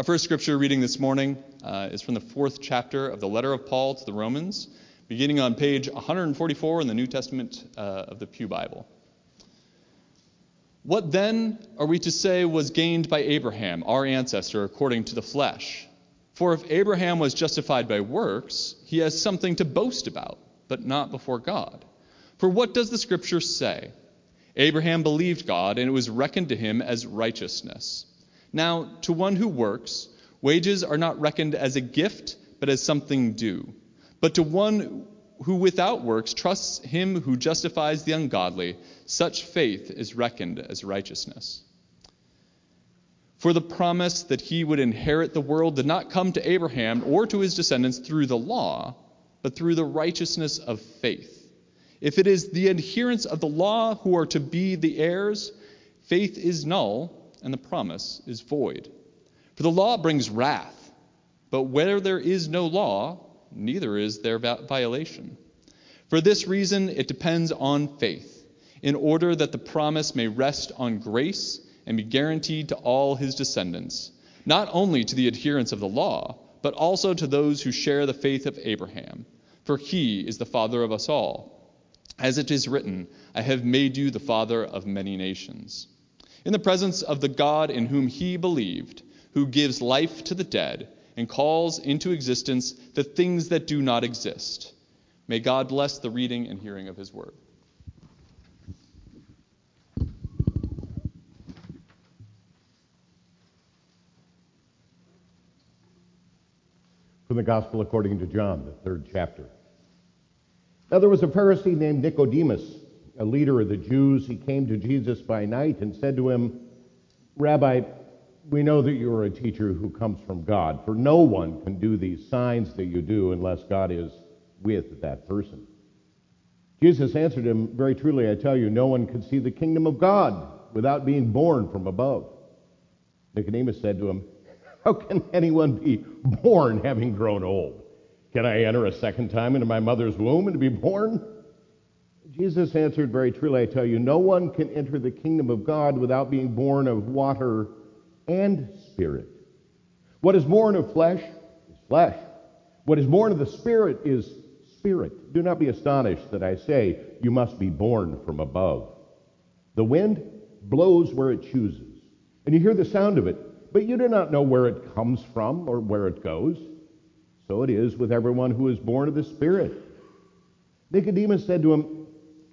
Our first scripture reading this morning uh, is from the fourth chapter of the letter of Paul to the Romans, beginning on page 144 in the New Testament uh, of the Pew Bible. What then are we to say was gained by Abraham, our ancestor, according to the flesh? For if Abraham was justified by works, he has something to boast about, but not before God. For what does the scripture say? Abraham believed God, and it was reckoned to him as righteousness. Now, to one who works, wages are not reckoned as a gift, but as something due. But to one who without works trusts him who justifies the ungodly, such faith is reckoned as righteousness. For the promise that he would inherit the world did not come to Abraham or to his descendants through the law, but through the righteousness of faith. If it is the adherents of the law who are to be the heirs, faith is null and the promise is void. For the law brings wrath, but where there is no law, neither is there violation. For this reason, it depends on faith, in order that the promise may rest on grace and be guaranteed to all his descendants, not only to the adherents of the law, but also to those who share the faith of Abraham. For he is the father of us all. As it is written, I have made you the father of many nations. In the presence of the God in whom he believed, who gives life to the dead and calls into existence the things that do not exist. May God bless the reading and hearing of his word. from the Gospel according to John, the third chapter. Now there was a Pharisee named Nicodemus, a leader of the Jews. He came to Jesus by night and said to him, Rabbi, we know that you are a teacher who comes from God, for no one can do these signs that you do unless God is with that person. Jesus answered him, Very truly, I tell you, no one can see the kingdom of God without being born from above. Nicodemus said to him, how can anyone be born having grown old? Can I enter a second time into my mother's womb and be born? Jesus answered, Very truly, I tell you, no one can enter the kingdom of God without being born of water and spirit. What is born of flesh is flesh. What is born of the spirit is spirit. Do not be astonished that I say you must be born from above. The wind blows where it chooses, and you hear the sound of it but you do not know where it comes from or where it goes. So it is with everyone who is born of the Spirit. Nicodemus said to him,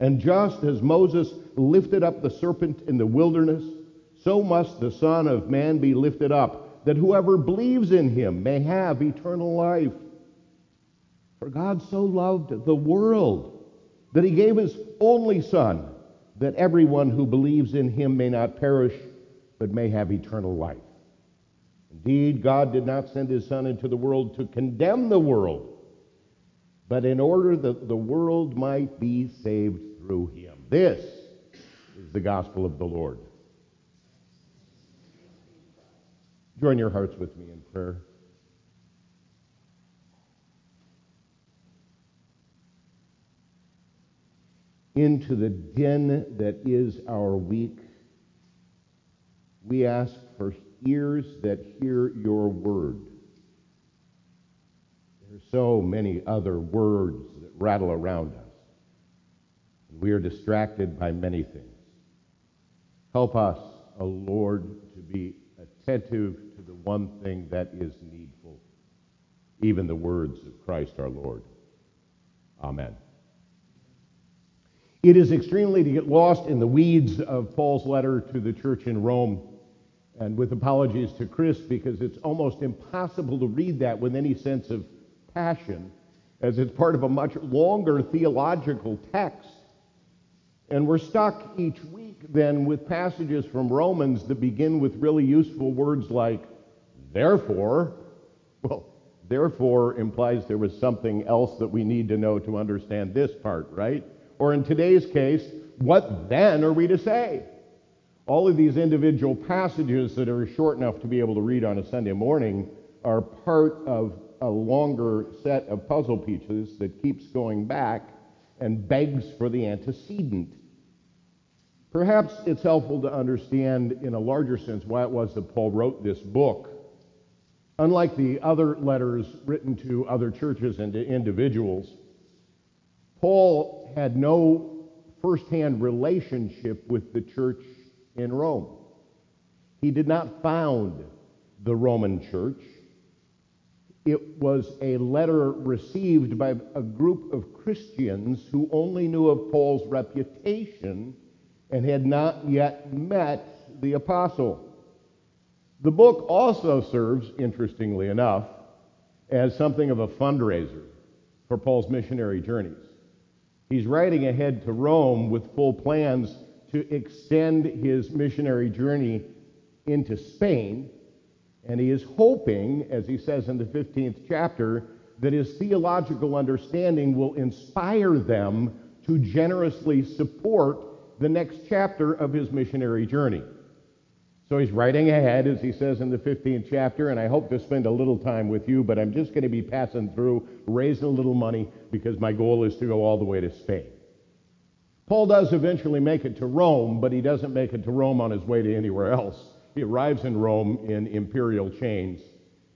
And just as Moses lifted up the serpent in the wilderness, so must the Son of Man be lifted up, that whoever believes in him may have eternal life. For God so loved the world that he gave his only Son, that everyone who believes in him may not perish but may have eternal life. Indeed, God did not send his Son into the world to condemn the world, but in order that the world might be saved through him. This is the gospel of the Lord. Join your hearts with me in prayer. Into the den that is our week we ask for ears that hear your word. So many other words that rattle around us. We are distracted by many things. Help us, O Lord, to be attentive to the one thing that is needful, even the words of Christ our Lord. Amen. It is extremely to get lost in the weeds of Paul's letter to the church in Rome and with apologies to Chris because it's almost impossible to read that with any sense of passion, as it's part of a much longer theological text. And we're stuck each week then with passages from Romans that begin with really useful words like, therefore, Well, therefore implies there was something else that we need to know to understand this part, right? Or in today's case, what then are we to say? All of these individual passages that are short enough to be able to read on a Sunday morning are part of a longer set of puzzle pieces that keeps going back and begs for the antecedent. Perhaps it's helpful to understand in a larger sense why it was that Paul wrote this book. Unlike the other letters written to other churches and to individuals, Paul had no firsthand relationship with the church in Rome. He did not found the Roman church. It was a letter received by a group of Christians who only knew of Paul's reputation and had not yet met the apostle. The book also serves, interestingly enough, as something of a fundraiser for Paul's missionary journeys. He's writing ahead to Rome with full plans to extend his missionary journey into Spain, and he is hoping, as he says in the 15th chapter, that his theological understanding will inspire them to generously support the next chapter of his missionary journey. So he's writing ahead, as he says in the 15th chapter, and I hope to spend a little time with you, but I'm just going to be passing through, raising a little money, because my goal is to go all the way to Spain. Paul does eventually make it to Rome, but he doesn't make it to Rome on his way to anywhere else. He arrives in Rome in imperial chains.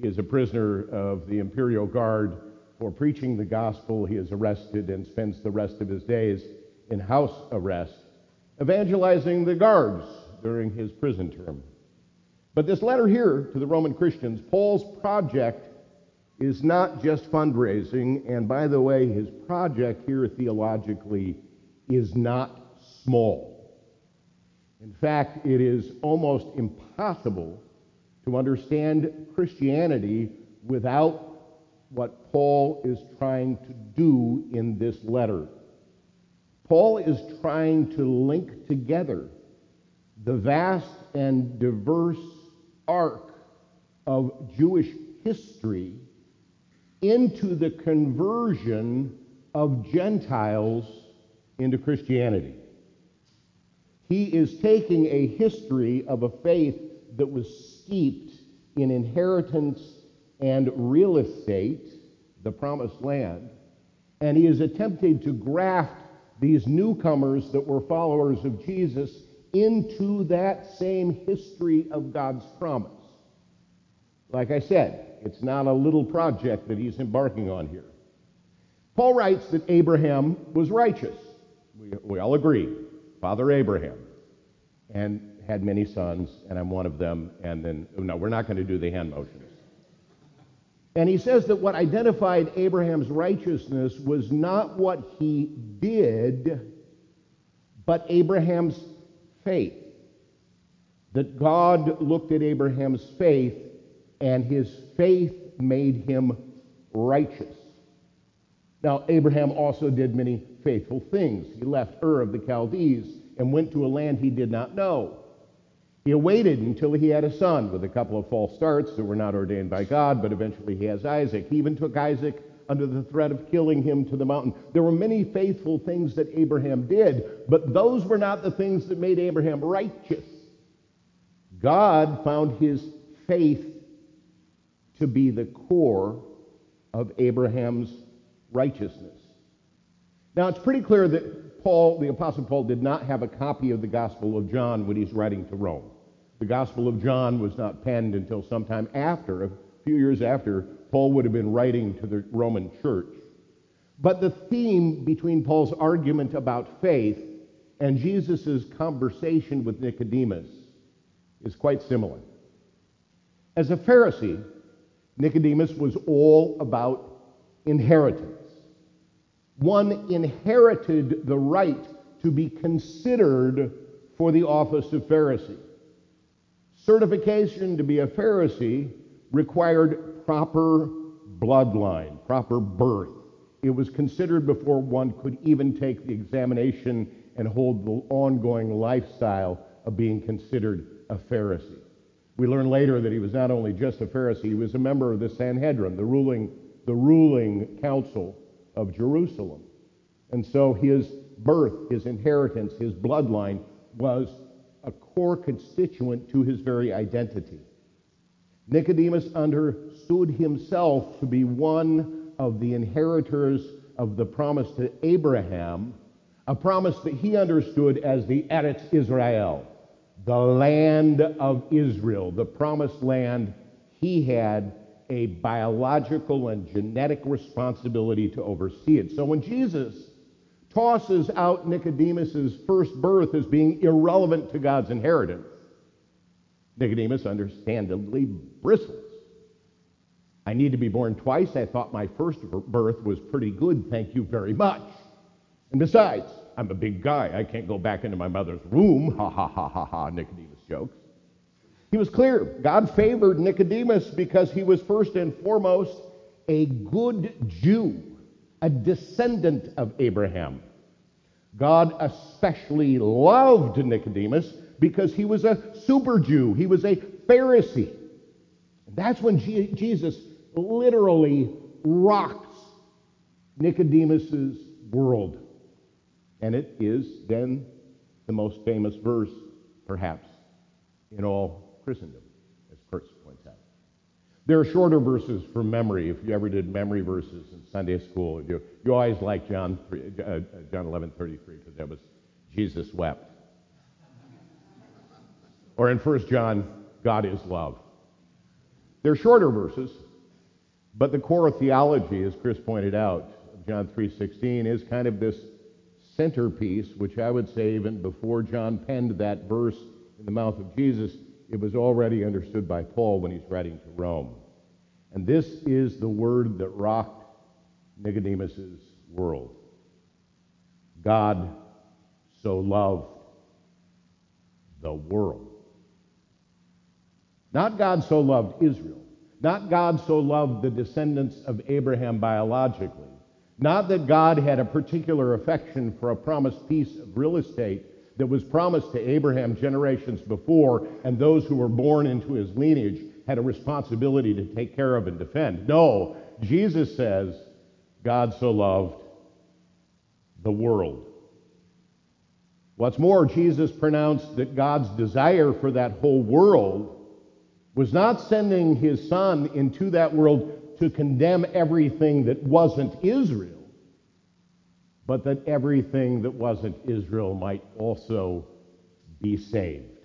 He is a prisoner of the imperial guard for preaching the gospel. He is arrested and spends the rest of his days in house arrest, evangelizing the guards during his prison term. But this letter here to the Roman Christians, Paul's project is not just fundraising, and by the way, his project here theologically is not small. In fact, it is almost impossible to understand Christianity without what Paul is trying to do in this letter. Paul is trying to link together the vast and diverse arc of Jewish history into the conversion of Gentiles into Christianity. He is taking a history of a faith that was steeped in inheritance and real estate, the promised land, and he is attempting to graft these newcomers that were followers of Jesus into that same history of God's promise. Like I said, it's not a little project that he's embarking on here. Paul writes that Abraham was righteous. We, we all agree. Father Abraham. And had many sons, and I'm one of them. And then, oh, no, we're not going to do the hand motions. And he says that what identified Abraham's righteousness was not what he did, but Abraham's faith. That God looked at Abraham's faith, and his faith made him righteous. Now, Abraham also did many faithful things. He left Ur of the Chaldees and went to a land he did not know. He awaited until he had a son with a couple of false starts that were not ordained by God, but eventually he has Isaac. He even took Isaac under the threat of killing him to the mountain. There were many faithful things that Abraham did, but those were not the things that made Abraham righteous. God found his faith to be the core of Abraham's righteousness. Now, it's pretty clear that Paul, the Apostle Paul, did not have a copy of the Gospel of John when he's writing to Rome. The Gospel of John was not penned until sometime after, a few years after, Paul would have been writing to the Roman church. But the theme between Paul's argument about faith and Jesus' conversation with Nicodemus is quite similar. As a Pharisee, Nicodemus was all about inheritance. One inherited the right to be considered for the office of Pharisee. Certification to be a Pharisee required proper bloodline, proper birth. It was considered before one could even take the examination and hold the ongoing lifestyle of being considered a Pharisee. We learn later that he was not only just a Pharisee, he was a member of the Sanhedrin, the ruling, the ruling council of Jerusalem. And so his birth, his inheritance, his bloodline was a core constituent to his very identity. Nicodemus understood himself to be one of the inheritors of the promise to Abraham, a promise that he understood as the Eretz Israel, the land of Israel, the promised land. He had a biological and genetic responsibility to oversee it. So when Jesus tosses out Nicodemus's first birth as being irrelevant to God's inheritance, Nicodemus understandably bristles. I need to be born twice. I thought my first birth was pretty good. Thank you very much. And besides, I'm a big guy. I can't go back into my mother's womb. Ha ha ha ha ha, Nicodemus jokes. He was clear. God favored Nicodemus because he was first and foremost a good Jew, a descendant of Abraham. God especially loved Nicodemus because he was a super Jew. He was a Pharisee. That's when Jesus literally rocks Nicodemus's world. And it is then the most famous verse, perhaps, in all Christendom, as Kurtz points out. There are shorter verses from memory. If you ever did memory verses in Sunday school, you, you always liked John, uh, John 11, 33, because that was Jesus wept. Or in 1 John, God is love. They're shorter verses, but the core theology, as Chris pointed out, of John 3.16 is kind of this centerpiece, which I would say even before John penned that verse in the mouth of Jesus, it was already understood by Paul when he's writing to Rome. And this is the word that rocked Nicodemus's world. God so loved the world. Not God so loved Israel. Not God so loved the descendants of Abraham biologically. Not that God had a particular affection for a promised piece of real estate that was promised to Abraham generations before, and those who were born into his lineage had a responsibility to take care of and defend. No, Jesus says, God so loved the world. What's more, Jesus pronounced that God's desire for that whole world was not sending his son into that world to condemn everything that wasn't Israel but that everything that wasn't Israel might also be saved.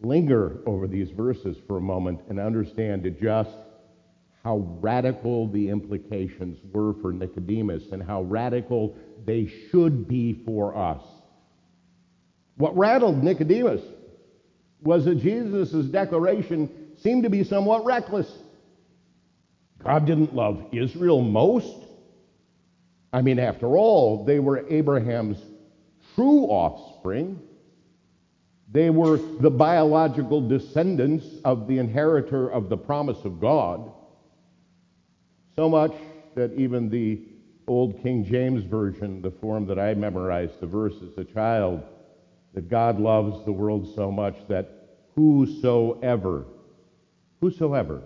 Linger over these verses for a moment and understand just how radical the implications were for Nicodemus and how radical they should be for us. What rattled Nicodemus was that Jesus' declaration seemed to be somewhat reckless. God didn't love Israel most. I mean, after all, they were Abraham's true offspring. They were the biological descendants of the inheritor of the promise of God. So much that even the old King James Version, the form that I memorized the verse as a child, that God loves the world so much that whosoever, whosoever,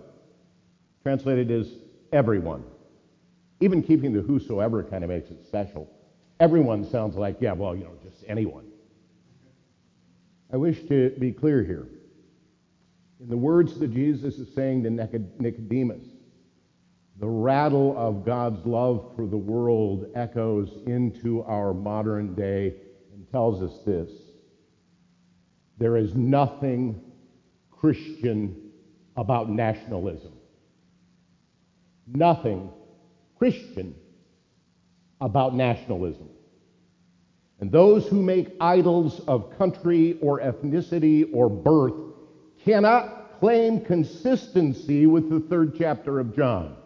translated as everyone, even keeping the whosoever kind of makes it special. Everyone sounds like, yeah, well, you know, just anyone. I wish to be clear here. In the words that Jesus is saying to Nicodemus, the rattle of God's love for the world echoes into our modern day and tells us this. There is nothing Christian about nationalism. Nothing Christian about nationalism. And those who make idols of country or ethnicity or birth cannot claim consistency with the third chapter of John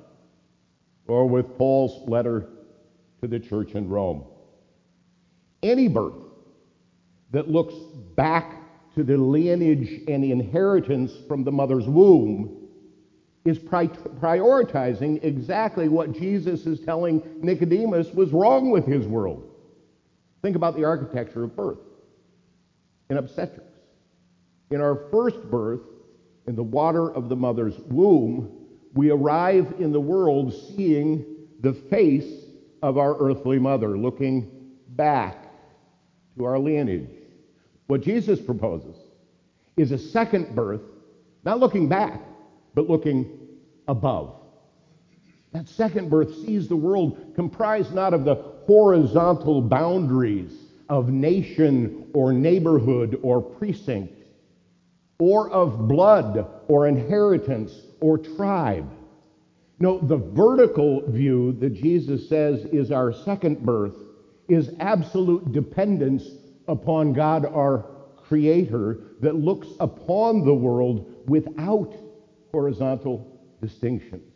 or with Paul's letter to the church in Rome. Any birth that looks back to the lineage and inheritance from the mother's womb is pri- prioritizing exactly what Jesus is telling Nicodemus was wrong with his world. Think about the architecture of birth in obstetrics. In our first birth, in the water of the mother's womb, we arrive in the world seeing the face of our earthly mother, looking back to our lineage. What Jesus proposes is a second birth, not looking back, but looking above. That second birth sees the world comprised not of the horizontal boundaries of nation or neighborhood or precinct, or of blood or inheritance or tribe. No, the vertical view that Jesus says is our second birth is absolute dependence upon God, our Creator, that looks upon the world without horizontal distinctions.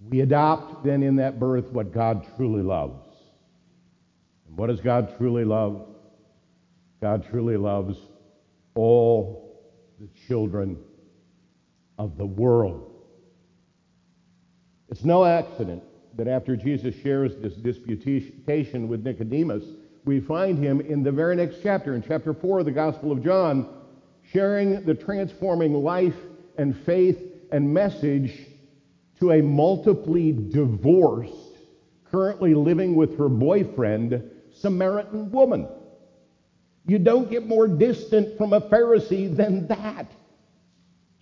We adopt then in that birth what God truly loves. And what does God truly love? God truly loves all the children of the world. It's no accident that after Jesus shares this disputation with Nicodemus, we find him in the very next chapter, in chapter 4 of the Gospel of John, sharing the transforming life and faith and message to a multiply divorced, currently living with her boyfriend, Samaritan woman. You don't get more distant from a Pharisee than that.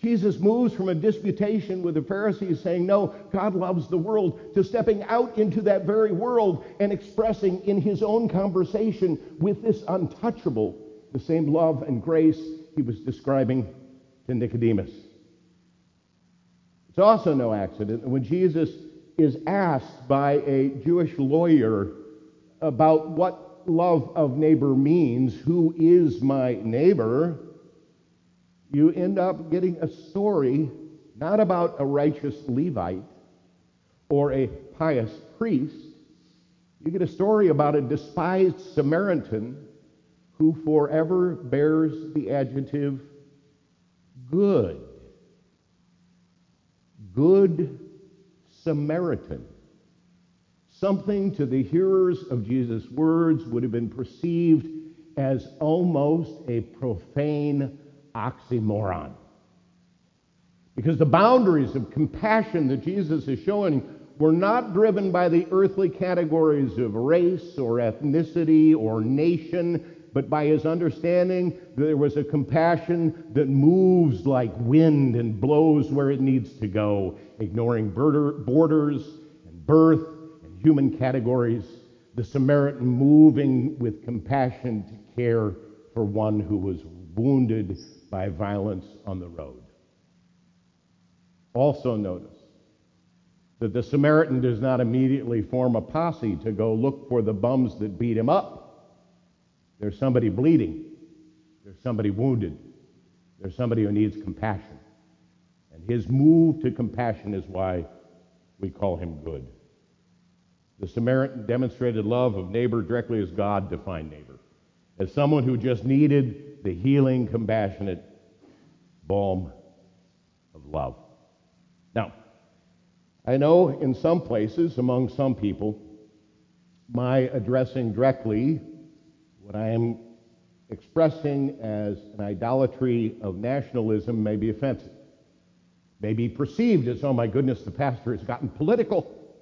Jesus moves from a disputation with the Pharisees saying, No, God loves the world, to stepping out into that very world and expressing in his own conversation with this untouchable the same love and grace he was describing to Nicodemus. It's also no accident that when Jesus is asked by a Jewish lawyer about what love of neighbor means, who is my neighbor, you end up getting a story not about a righteous Levite or a pious priest. You get a story about a despised Samaritan who forever bears the adjective good. Good Samaritan. Something to the hearers of Jesus' words would have been perceived as almost a profane oxymoron. Because the boundaries of compassion that Jesus is showing were not driven by the earthly categories of race or ethnicity or nation, but by his understanding there was a compassion that moves like wind and blows where it needs to go, ignoring borders and birth and human categories. The Samaritan moving with compassion to care for one who was wounded by violence on the road. Also, notice that the Samaritan does not immediately form a posse to go look for the bums that beat him up. There's somebody bleeding, there's somebody wounded, there's somebody who needs compassion. And his move to compassion is why we call him good. The Samaritan demonstrated love of neighbor directly as God defined neighbor, as someone who just needed the healing, compassionate balm of love. Now, I know in some places, among some people, my addressing directly what I am expressing as an idolatry of nationalism may be offensive, may be perceived as, oh my goodness, the pastor has gotten political.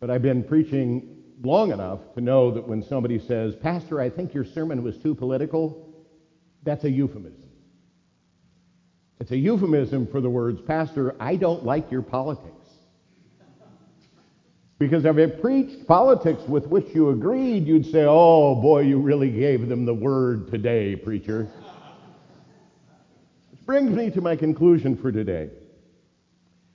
But I've been preaching long enough to know that when somebody says, Pastor, I think your sermon was too political, that's a euphemism. It's a euphemism for the words, Pastor, I don't like your politics. Because if it preached politics with which you agreed, you'd say, oh boy, you really gave them the word today, preacher. Which brings me to my conclusion for today.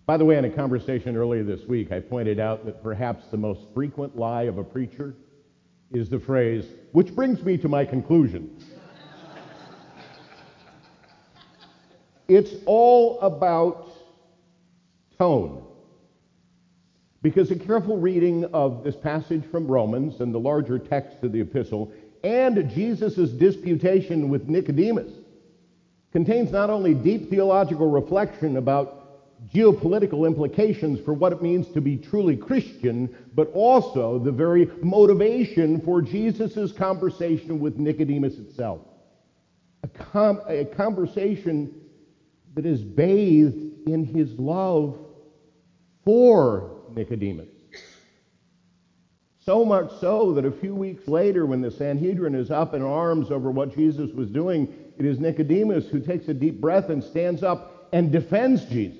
By the way, in a conversation earlier this week, I pointed out that perhaps the most frequent lie of a preacher is the phrase, which brings me to my conclusion. it's all about tone. Because a careful reading of this passage from Romans and the larger text of the epistle and Jesus' disputation with Nicodemus contains not only deep theological reflection about geopolitical implications for what it means to be truly Christian, but also the very motivation for Jesus' conversation with Nicodemus itself. a, com- a conversation that is bathed in his love for Nicodemus. So much so that a few weeks later, when the Sanhedrin is up in arms over what Jesus was doing, it is Nicodemus who takes a deep breath and stands up and defends Jesus.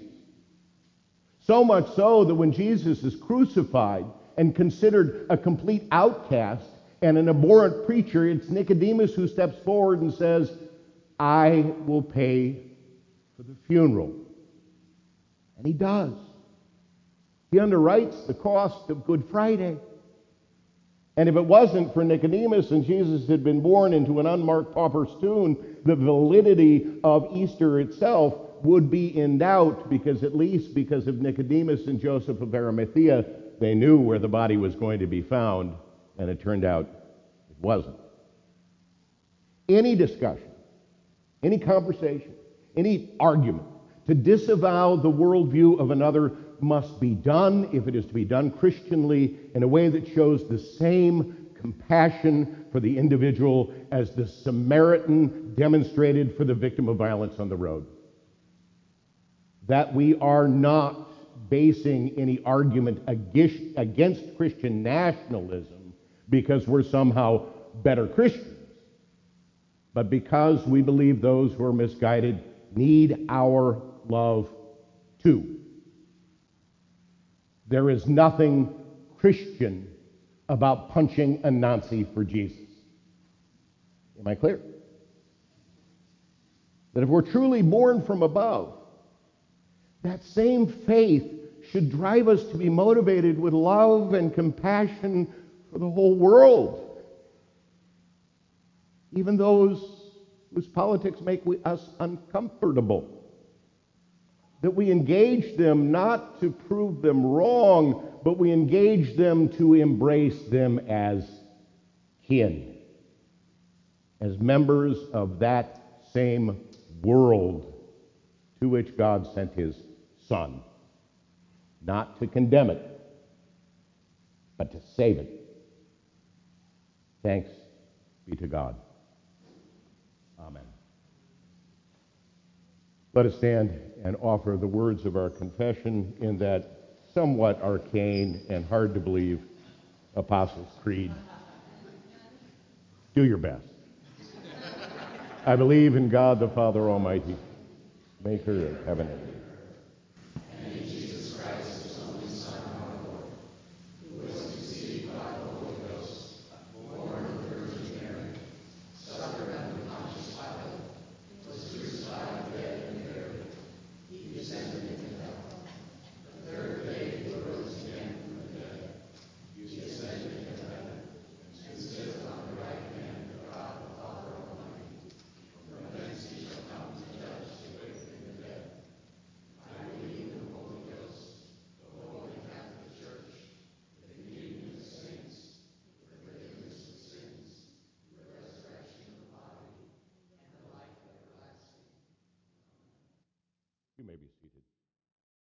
So much so that when Jesus is crucified and considered a complete outcast and an abhorrent preacher, it's Nicodemus who steps forward and says, I will pay for the funeral. And he does. He underwrites the cost of Good Friday. And if it wasn't for Nicodemus and Jesus had been born into an unmarked pauper's tomb, the validity of Easter itself would be in doubt because, at least because of Nicodemus and Joseph of Arimathea, they knew where the body was going to be found, and it turned out it wasn't. Any discussion, any conversation, any argument to disavow the worldview of another must be done, if it is to be done Christianly, in a way that shows the same compassion for the individual as the Samaritan demonstrated for the victim of violence on the road. That we are not basing any argument against Christian nationalism because we're somehow better Christians, but because we believe those who are misguided need our love too. There is nothing Christian about punching a Nazi for Jesus. Am I clear? That if we're truly born from above, that same faith should drive us to be motivated with love and compassion for the whole world. Even those whose politics make us uncomfortable that we engage them not to prove them wrong, but we engage them to embrace them as kin, as members of that same world to which God sent his Son, not to condemn it, but to save it. Thanks be to God. Let us stand and offer the words of our confession in that somewhat arcane and hard to believe Apostles' Creed. Do your best. I believe in God the Father Almighty, maker of heaven and earth You may be seated.